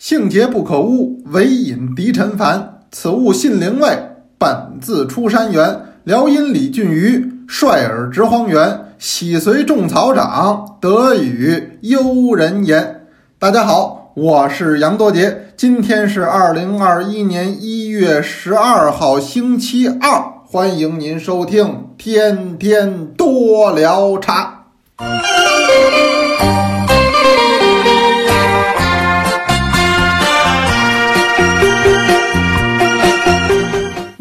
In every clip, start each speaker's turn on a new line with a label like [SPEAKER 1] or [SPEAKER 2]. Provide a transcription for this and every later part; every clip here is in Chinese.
[SPEAKER 1] 性洁不可污，唯饮敌尘烦。此物信灵位，本自出山原。辽阴李俊瑜，率尔直荒原。喜随众草长，得与幽人言。大家好，我是杨多杰。今天是二零二一年一月十二号，星期二。欢迎您收听《天天多聊茶》。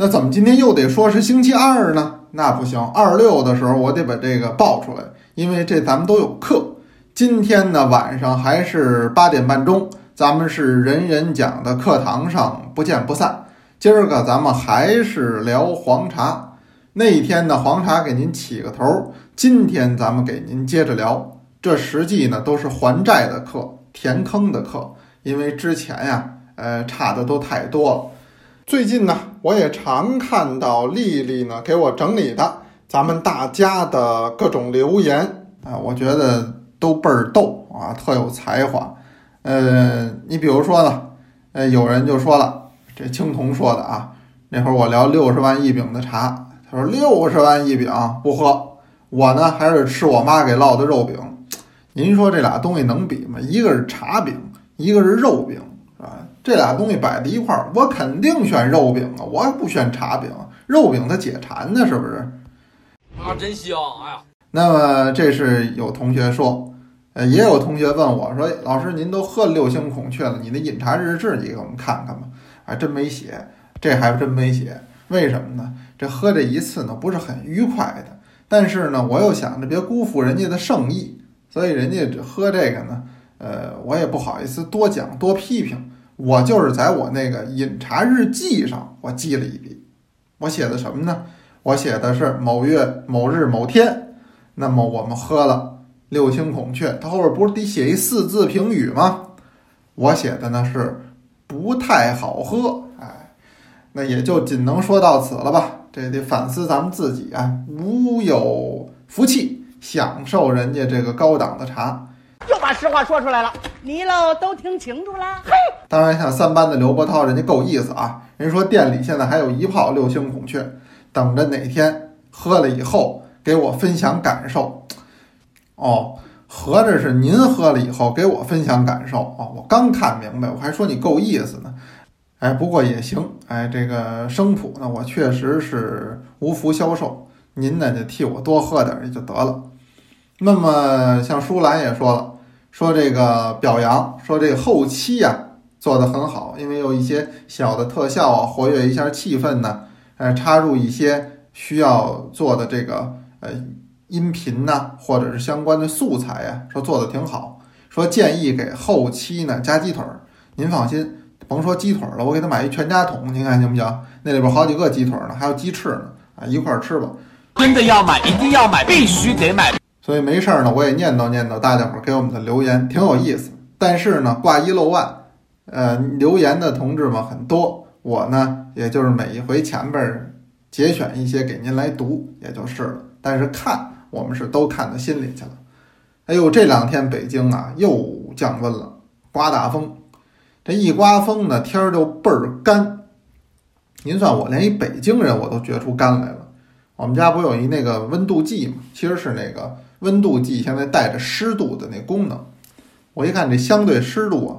[SPEAKER 1] 那怎么今天又得说是星期二呢？那不行，二六的时候我得把这个报出来，因为这咱们都有课。今天呢晚上还是八点半钟，咱们是人人讲的课堂上不见不散。今儿个咱们还是聊黄茶。那一天呢黄茶给您起个头，今天咱们给您接着聊。这实际呢都是还债的课，填坑的课，因为之前呀，呃差的都太多了。最近呢，我也常看到丽丽呢给我整理的咱们大家的各种留言啊，我觉得都倍儿逗啊，特有才华。呃，你比如说呢，呃，有人就说了，这青铜说的啊，那会儿我聊六十万一饼的茶，他说六十万一饼不喝，我呢还是吃我妈给烙的肉饼。您说这俩东西能比吗？一个是茶饼，一个是肉饼。这俩东西摆在一块儿，我肯定选肉饼啊，我不选茶饼。肉饼它解馋呢，是不是？
[SPEAKER 2] 啊，真香！哎呀，
[SPEAKER 1] 那么这是有同学说，呃，也有同学问我说：“老师，您都喝了六星孔雀了，你的饮茶日志你给我们看看吧。”还真没写，这还真没写。为什么呢？这喝这一次呢，不是很愉快的。但是呢，我又想着别辜负人家的盛意，所以人家喝这个呢，呃，我也不好意思多讲多批评。我就是在我那个饮茶日记上，我记了一笔。我写的什么呢？我写的是某月某日某天，那么我们喝了六星孔雀，它后边不是得写一四字评语吗？我写的呢是不太好喝，哎，那也就仅能说到此了吧。这得反思咱们自己啊，无有福气享受人家这个高档的茶。
[SPEAKER 3] 就把实话说出来了，你喽都听清楚了。嘿，
[SPEAKER 1] 当然像三班的刘伯涛，人家够意思啊。人说店里现在还有一炮六星孔雀，等着哪天喝了以后给我分享感受。哦，合着是您喝了以后给我分享感受哦。我刚看明白，我还说你够意思呢。哎，不过也行。哎，这个生普呢，我确实是无福消受。您呢就替我多喝点儿就得了。那么像舒兰也说了，说这个表扬，说这个后期呀做得很好，因为有一些小的特效啊，活跃一下气氛呢，呃，插入一些需要做的这个呃音频呐，或者是相关的素材呀，说做的挺好。说建议给后期呢加鸡腿儿，您放心，甭说鸡腿了，我给他买一全家桶，您看行不行？那里边好几个鸡腿呢，还有鸡翅呢，啊，一块儿吃吧。
[SPEAKER 2] 真的要买，一定要买，必须得买。
[SPEAKER 1] 所以没事儿呢，我也念叨念叨大家伙儿给我们的留言，挺有意思。但是呢，挂一漏万，呃，留言的同志们很多，我呢也就是每一回前边儿节选一些给您来读，也就是了。但是看我们是都看到心里去了。哎呦，这两天北京啊又降温了，刮大风，这一刮风呢，天儿就倍儿干。您算我连一北京人我都觉出干来了。我们家不有一那个温度计吗？其实是那个。温度计现在带着湿度的那功能，我一看这相对湿度啊，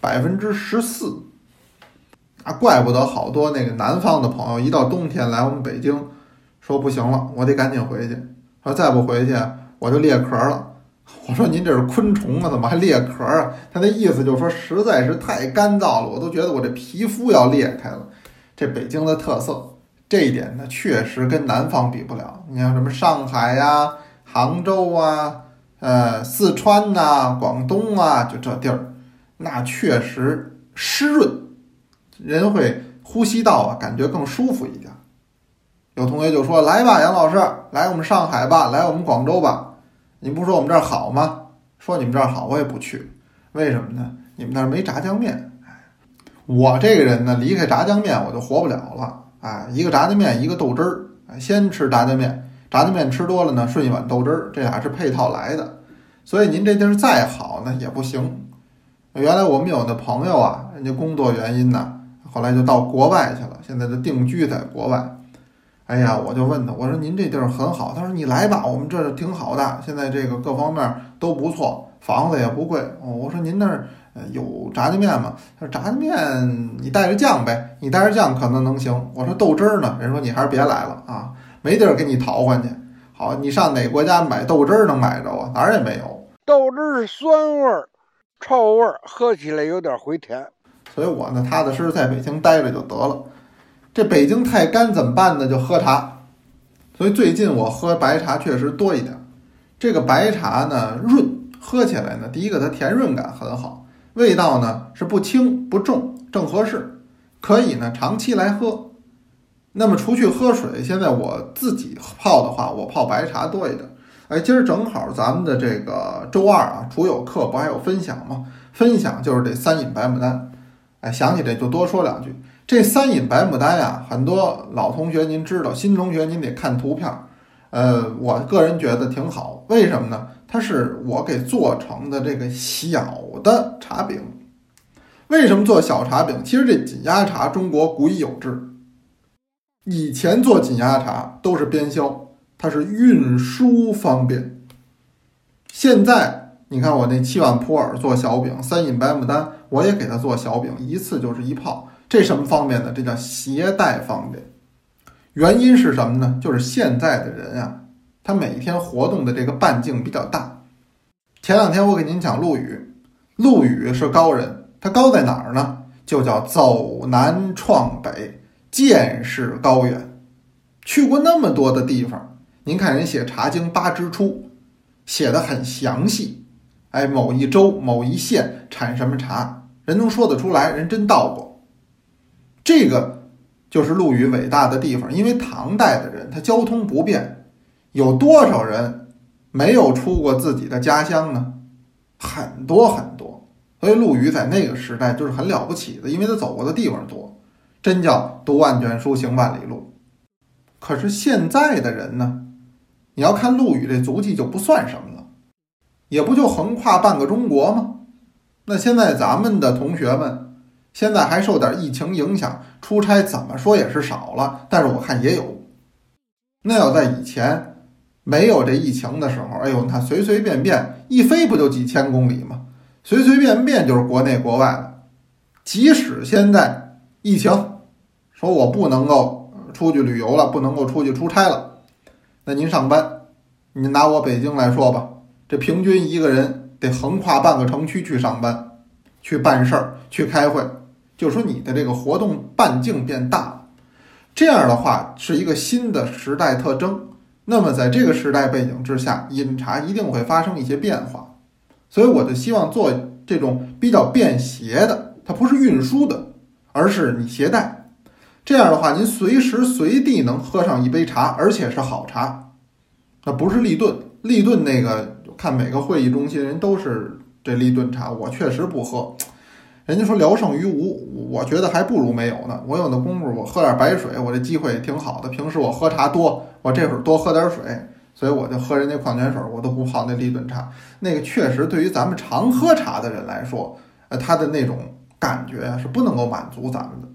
[SPEAKER 1] 百分之十四，啊，怪不得好多那个南方的朋友一到冬天来我们北京，说不行了，我得赶紧回去，说再不回去我就裂壳了。我说您这是昆虫啊，怎么还裂壳啊？他那意思就是说实在是太干燥了，我都觉得我这皮肤要裂开了。这北京的特色，这一点呢确实跟南方比不了。你像什么上海呀？杭州啊，呃，四川呐，广东啊，就这地儿，那确实湿润，人会呼吸道啊，感觉更舒服一点。有同学就说：“来吧，杨老师，来我们上海吧，来我们广州吧。你不说我们这儿好吗？说你们这儿好，我也不去。为什么呢？你们那儿没炸酱面。我这个人呢，离开炸酱面我就活不了了。哎，一个炸酱面，一个豆汁儿。先吃炸酱面。”炸酱面吃多了呢，顺一碗豆汁儿，这俩是配套来的。所以您这地儿再好呢也不行。原来我们有的朋友啊，人家工作原因呢，后来就到国外去了，现在就定居在国外。哎呀，我就问他，我说您这地儿很好，他说你来吧，我们这儿挺好的，现在这个各方面都不错，房子也不贵。我说您那儿有炸酱面吗？他说炸酱面你带着酱呗，你带着酱可能能行。我说豆汁儿呢？人说你还是别来了啊，没地儿给你淘换去。好，你上哪国家买豆汁儿能买着啊？哪儿也没有。
[SPEAKER 4] 豆汁儿是酸味儿、臭味儿，喝起来有点回甜。
[SPEAKER 1] 所以我呢，踏踏实实在北京待着就得了。这北京太干怎么办呢？就喝茶。所以最近我喝白茶确实多一点。这个白茶呢润，喝起来呢，第一个它甜润感很好，味道呢是不轻不重，正合适，可以呢长期来喝。那么除去喝水，现在我自己泡的话，我泡白茶多一点。哎，今儿正好咱们的这个周二啊，除有课不还有分享吗？分享就是这三饮白牡丹。哎，想起这就多说两句。这三饮白牡丹呀，很多老同学您知道，新同学您得看图片。呃，我个人觉得挺好，为什么呢？它是我给做成的这个小的茶饼。为什么做小茶饼？其实这紧压茶中国古已有之，以前做紧压茶都是边销，它是运输方便。现在你看我那七碗普洱做小饼，三饮白牡丹我也给它做小饼，一次就是一泡。这什么方便呢？这叫携带方便。原因是什么呢？就是现在的人啊，他每天活动的这个半径比较大。前两天我给您讲陆羽，陆羽是高人，他高在哪儿呢？就叫走南闯北，见识高远，去过那么多的地方。您看人写《茶经》八支出，写的很详细。哎，某一州、某一县产什么茶，人能说得出来，人真到过。这个就是陆羽伟大的地方，因为唐代的人他交通不便，有多少人没有出过自己的家乡呢？很多很多，所以陆羽在那个时代就是很了不起的，因为他走过的地方多，真叫读万卷书，行万里路。可是现在的人呢，你要看陆羽这足迹就不算什么了，也不就横跨半个中国吗？那现在咱们的同学们。现在还受点疫情影响，出差怎么说也是少了，但是我看也有。那要在以前没有这疫情的时候，哎呦，他随随便便一飞不就几千公里吗？随随便便就是国内国外了。即使现在疫情，说我不能够出去旅游了，不能够出去出差了，那您上班，您拿我北京来说吧，这平均一个人得横跨半个城区去上班，去办事儿，去开会。就说你的这个活动半径变大了，这样的话是一个新的时代特征。那么在这个时代背景之下，饮茶一定会发生一些变化。所以我就希望做这种比较便携的，它不是运输的，而是你携带。这样的话，您随时随地能喝上一杯茶，而且是好茶。那不是立顿，立顿那个看每个会议中心人都是这立顿茶，我确实不喝。人家说聊胜于无，我觉得还不如没有呢。我有那功夫，我喝点白水，我这机会挺好的。平时我喝茶多，我这会儿多喝点水，所以我就喝人家矿泉水，我都不泡那立顿茶。那个确实对于咱们常喝茶的人来说，呃，他的那种感觉是不能够满足咱们的。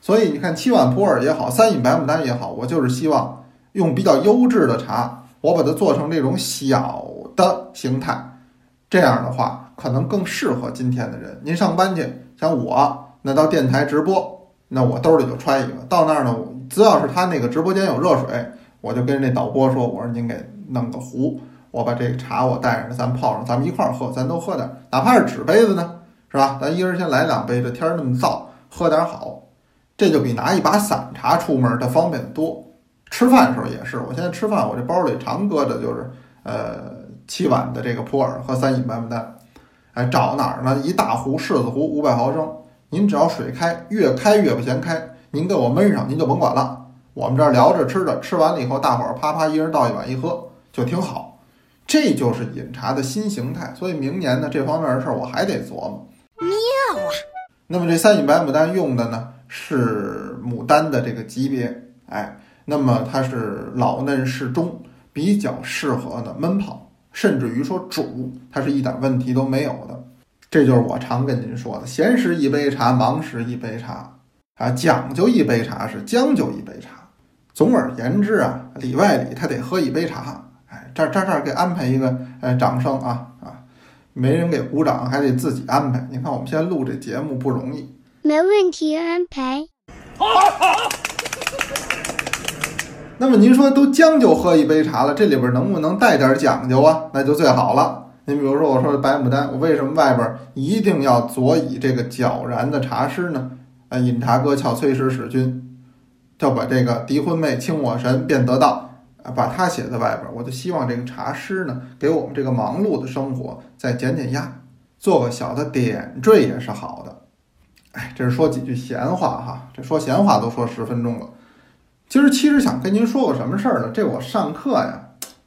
[SPEAKER 1] 所以你看，七碗普洱也好，三饮白牡丹也好，我就是希望用比较优质的茶，我把它做成这种小的形态，这样的话。可能更适合今天的人。您上班去，像我那到电台直播，那我兜里就揣一个。到那儿呢，只要是他那个直播间有热水，我就跟那导播说：“我说您给弄个壶，我把这个茶我带上，咱泡上，咱们一块儿喝，咱都喝点，哪怕是纸杯子呢，是吧？咱一人先来两杯，这天儿那么燥，喝点好，这就比拿一把散茶出门它方便的多。吃饭的时候也是，我现在吃饭，我这包里常搁着就是呃七碗的这个普洱和三饮白牡丹。哎，找哪儿呢？一大壶柿子壶，五百毫升。您只要水开，越开越不嫌开。您给我焖上，您就甭管了。我们这儿聊着吃着，吃完了以后，大伙儿啪啪一人倒一碗一喝，就挺好。这就是饮茶的新形态。所以明年呢，这方面的事儿我还得琢磨。妙啊！那么这三饮白牡丹用的呢是牡丹的这个级别，哎，那么它是老嫩适中，比较适合呢闷泡。甚至于说煮，它是一点问题都没有的。这就是我常跟您说的：闲时一杯茶，忙时一杯茶啊，讲究一杯茶是将就一杯茶。总而言之啊，里外里他得喝一杯茶。哎，这这这给安排一个呃掌声啊啊，没人给鼓掌，还得自己安排。你看我们现在录这节目不容易。
[SPEAKER 5] 没问题，安排。
[SPEAKER 1] 那么您说都将就喝一杯茶了，这里边能不能带点讲究啊？那就最好了。您比如说，我说的白牡丹，我为什么外边一定要佐以这个皎然的茶诗呢？啊，饮茶歌翘崔氏使君，就把这个敌婚妹清我神便得道啊，把它写在外边。我就希望这个茶诗呢，给我们这个忙碌的生活再减减压，做个小的点缀也是好的。哎，这是说几句闲话哈，这说闲话都说十分钟了。今儿其实想跟您说个什么事儿呢？这我上课呀。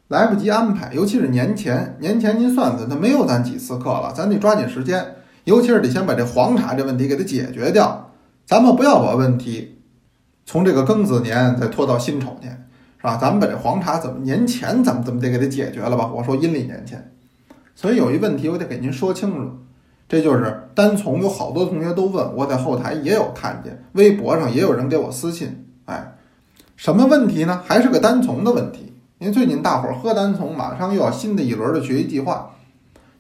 [SPEAKER 1] 来不及安排，尤其是年前，年前您算算，它没有咱几次课了，咱得抓紧时间，尤其是得先把这黄茶这问题给它解决掉。咱们不要把问题从这个庚子年再拖到辛丑年，是吧？咱们把这黄茶怎么年前怎么怎么得给它解决了吧？我说阴历年前，所以有一问题我得给您说清楚，这就是单从有好多同学都问，我在后台也有看见，微博上也有人给我私信，哎，什么问题呢？还是个单从的问题。因为最近大伙儿喝单丛，马上又要新的一轮的学习计划。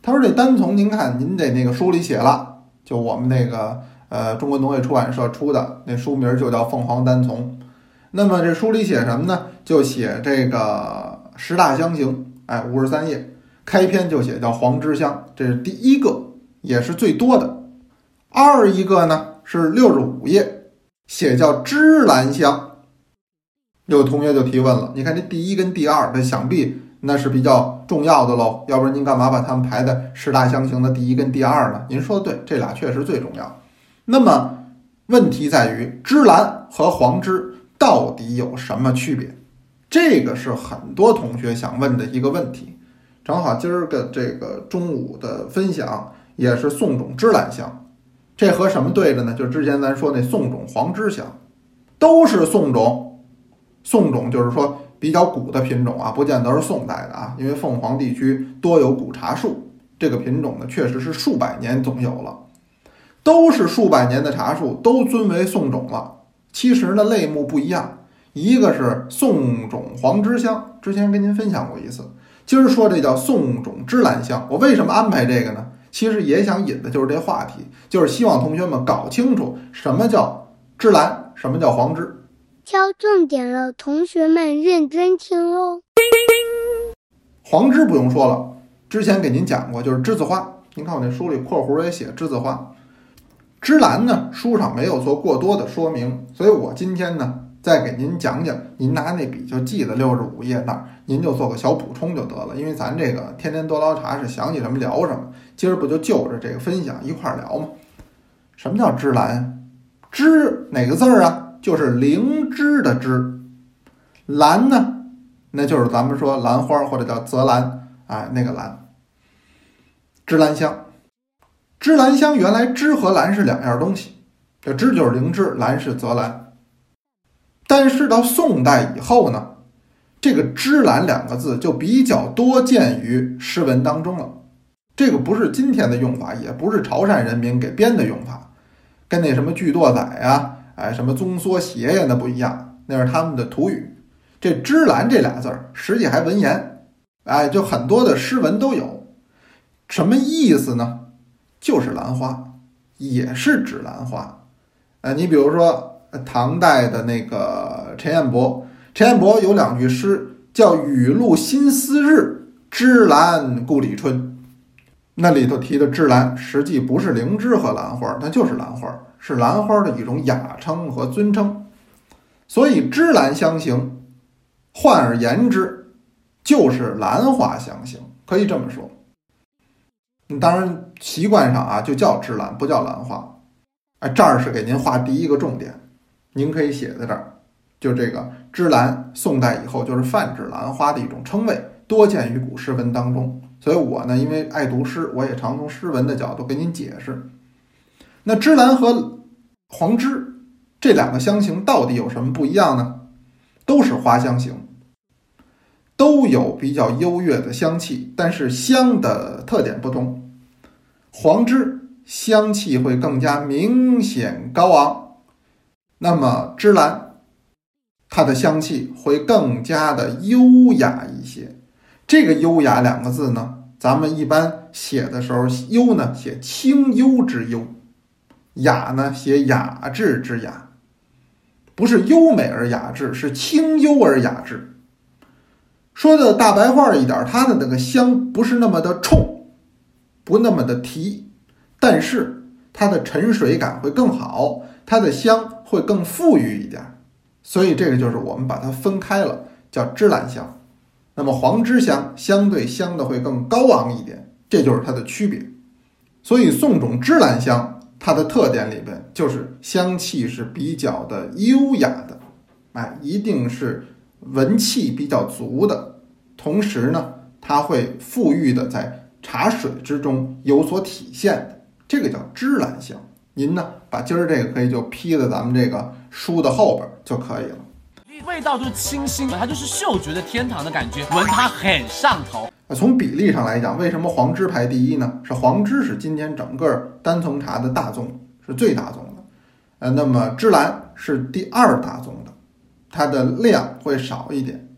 [SPEAKER 1] 他说：“这单丛，您看您这那个书里写了，就我们那个呃中国农业出版社出的那书名就叫《凤凰单丛》。那么这书里写什么呢？就写这个十大香型，哎，五十三页，开篇就写叫黄芝香，这是第一个，也是最多的。二一个呢是六十五页，写叫芝兰香。”有同学就提问了，你看这第一跟第二，这想必那是比较重要的喽，要不然您干嘛把它们排在十大香型的第一跟第二呢？您说的对，这俩确实最重要。那么问题在于芝兰和黄芝到底有什么区别？这个是很多同学想问的一个问题。正好今儿个这个中午的分享也是宋种芝兰香，这和什么对着呢？就之前咱说那宋种黄芝香，都是宋种。宋种就是说比较古的品种啊，不见得是宋代的啊，因为凤凰地区多有古茶树，这个品种呢确实是数百年总有了，都是数百年的茶树，都尊为宋种了。其实呢类目不一样，一个是宋种黄芝香，之前跟您分享过一次，今儿说这叫宋种芝兰香。我为什么安排这个呢？其实也想引的就是这话题，就是希望同学们搞清楚什么叫芝兰，什么叫黄芝。
[SPEAKER 5] 挑重点了，同学们认真听哦。
[SPEAKER 1] 黄芝不用说了，之前给您讲过，就是栀子花。您看我那书里括弧也写栀子花。芝兰呢，书上没有做过多的说明，所以我今天呢再给您讲讲，您拿那笔就记在六十五页那儿，您就做个小补充就得了。因为咱这个天天多聊茶是想起什么聊什么，今儿不就就着这个分享一块儿聊吗？什么叫芝兰？芝哪个字儿啊？就是灵芝的芝，兰呢，那就是咱们说兰花或者叫泽兰啊，那个兰。芝兰香，芝兰香原来芝和兰是两样东西，这芝就是灵芝，兰是泽兰。但是到宋代以后呢，这个芝兰两个字就比较多见于诗文当中了。这个不是今天的用法，也不是潮汕人民给编的用法，跟那什么巨垛仔呀。哎，什么棕梭鞋呀？那不一样，那是他们的土语。这芝兰这俩字儿，实际还文言，哎，就很多的诗文都有。什么意思呢？就是兰花，也是指兰花。呃，你比如说唐代的那个陈彦博，陈彦博有两句诗叫“雨露新丝日，芝兰故里春”，那里头提的芝兰，实际不是灵芝和兰花，它就是兰花。是兰花的一种雅称和尊称，所以芝兰香型，换而言之，就是兰花香型，可以这么说。当然习惯上啊，就叫芝兰，不叫兰花。哎，这儿是给您画第一个重点，您可以写在这儿，就这个芝兰，宋代以后就是泛指兰花的一种称谓，多见于古诗文当中。所以我呢，因为爱读诗，我也常从诗文的角度给您解释。那芝兰和黄芝这两个香型到底有什么不一样呢？都是花香型，都有比较优越的香气，但是香的特点不同。黄栀香气会更加明显高昂，那么芝兰它的香气会更加的优雅一些。这个“优雅”两个字呢，咱们一般写的时候，“优”呢写清幽之幽，“雅”呢写雅致之雅，不是优美而雅致，是清幽而雅致。说的大白话一点，它的那个香不是那么的冲，不那么的提，但是它的沉水感会更好，它的香会更富裕一点。所以这个就是我们把它分开了，叫芝兰香。那么黄栀香相对香的会更高昂一点，这就是它的区别。所以宋种芝兰香它的特点里边就是香气是比较的优雅的，哎，一定是文气比较足的，同时呢，它会富裕的在茶水之中有所体现的，这个叫芝兰香。您呢，把今儿这个可以就批在咱们这个书的后边就可以了。
[SPEAKER 2] 味道就是清新，它就是嗅觉的天堂的感觉，闻它很上头。
[SPEAKER 1] 从比例上来讲，为什么黄枝排第一呢？是黄枝是今天整个单丛茶的大宗，是最大宗的。呃，那么芝兰是第二大宗的，它的量会少一点，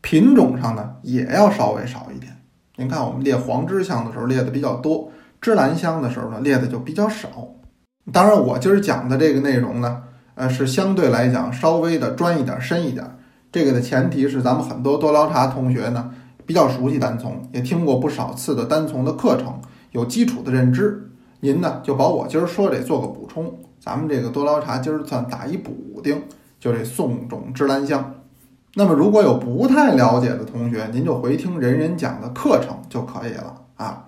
[SPEAKER 1] 品种上呢也要稍微少一点。您看我们列黄枝香的时候列的比较多，芝兰香的时候呢列的就比较少。当然，我今儿讲的这个内容呢。呃，是相对来讲稍微的专一点、深一点。这个的前提是咱们很多多捞茶同学呢比较熟悉单丛，也听过不少次的单丛的课程，有基础的认知。您呢就把我今儿说这做个补充，咱们这个多捞茶今儿算打一补丁，就这宋种芝兰香。那么如果有不太了解的同学，您就回听人人讲的课程就可以了啊。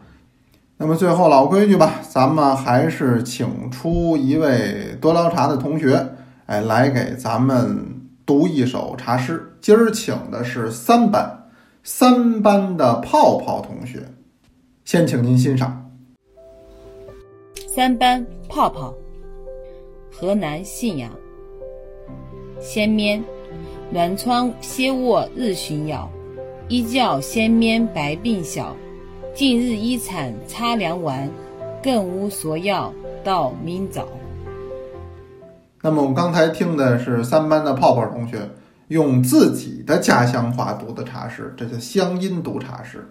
[SPEAKER 1] 那么最后老规矩吧，咱们还是请出一位多捞茶的同学，哎，来给咱们读一首茶诗。今儿请的是三班，三班的泡泡同学，先请您欣赏。
[SPEAKER 6] 三班泡泡，河南信阳。先眠，暖窗歇卧日寻遥，一觉先眠白鬓小。近日一产擦凉完，更无所要到明早。
[SPEAKER 1] 那么我刚才听的是三班的泡泡同学用自己的家乡话读的茶诗，这叫乡音读茶诗。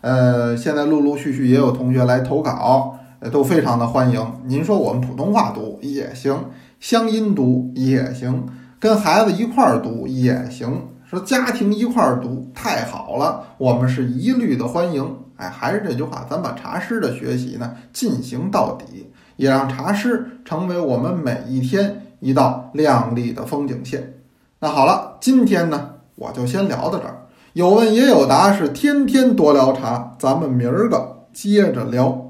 [SPEAKER 1] 呃，现在陆陆续续也有同学来投稿，都非常的欢迎。您说我们普通话读也行，乡音读也行，跟孩子一块儿读也行，说家庭一块儿读太好了，我们是一律的欢迎。哎，还是这句话，咱把茶师的学习呢进行到底，也让茶师成为我们每一天一道亮丽的风景线。那好了，今天呢我就先聊到这儿。有问也有答，是天天多聊茶，咱们明儿个接着聊。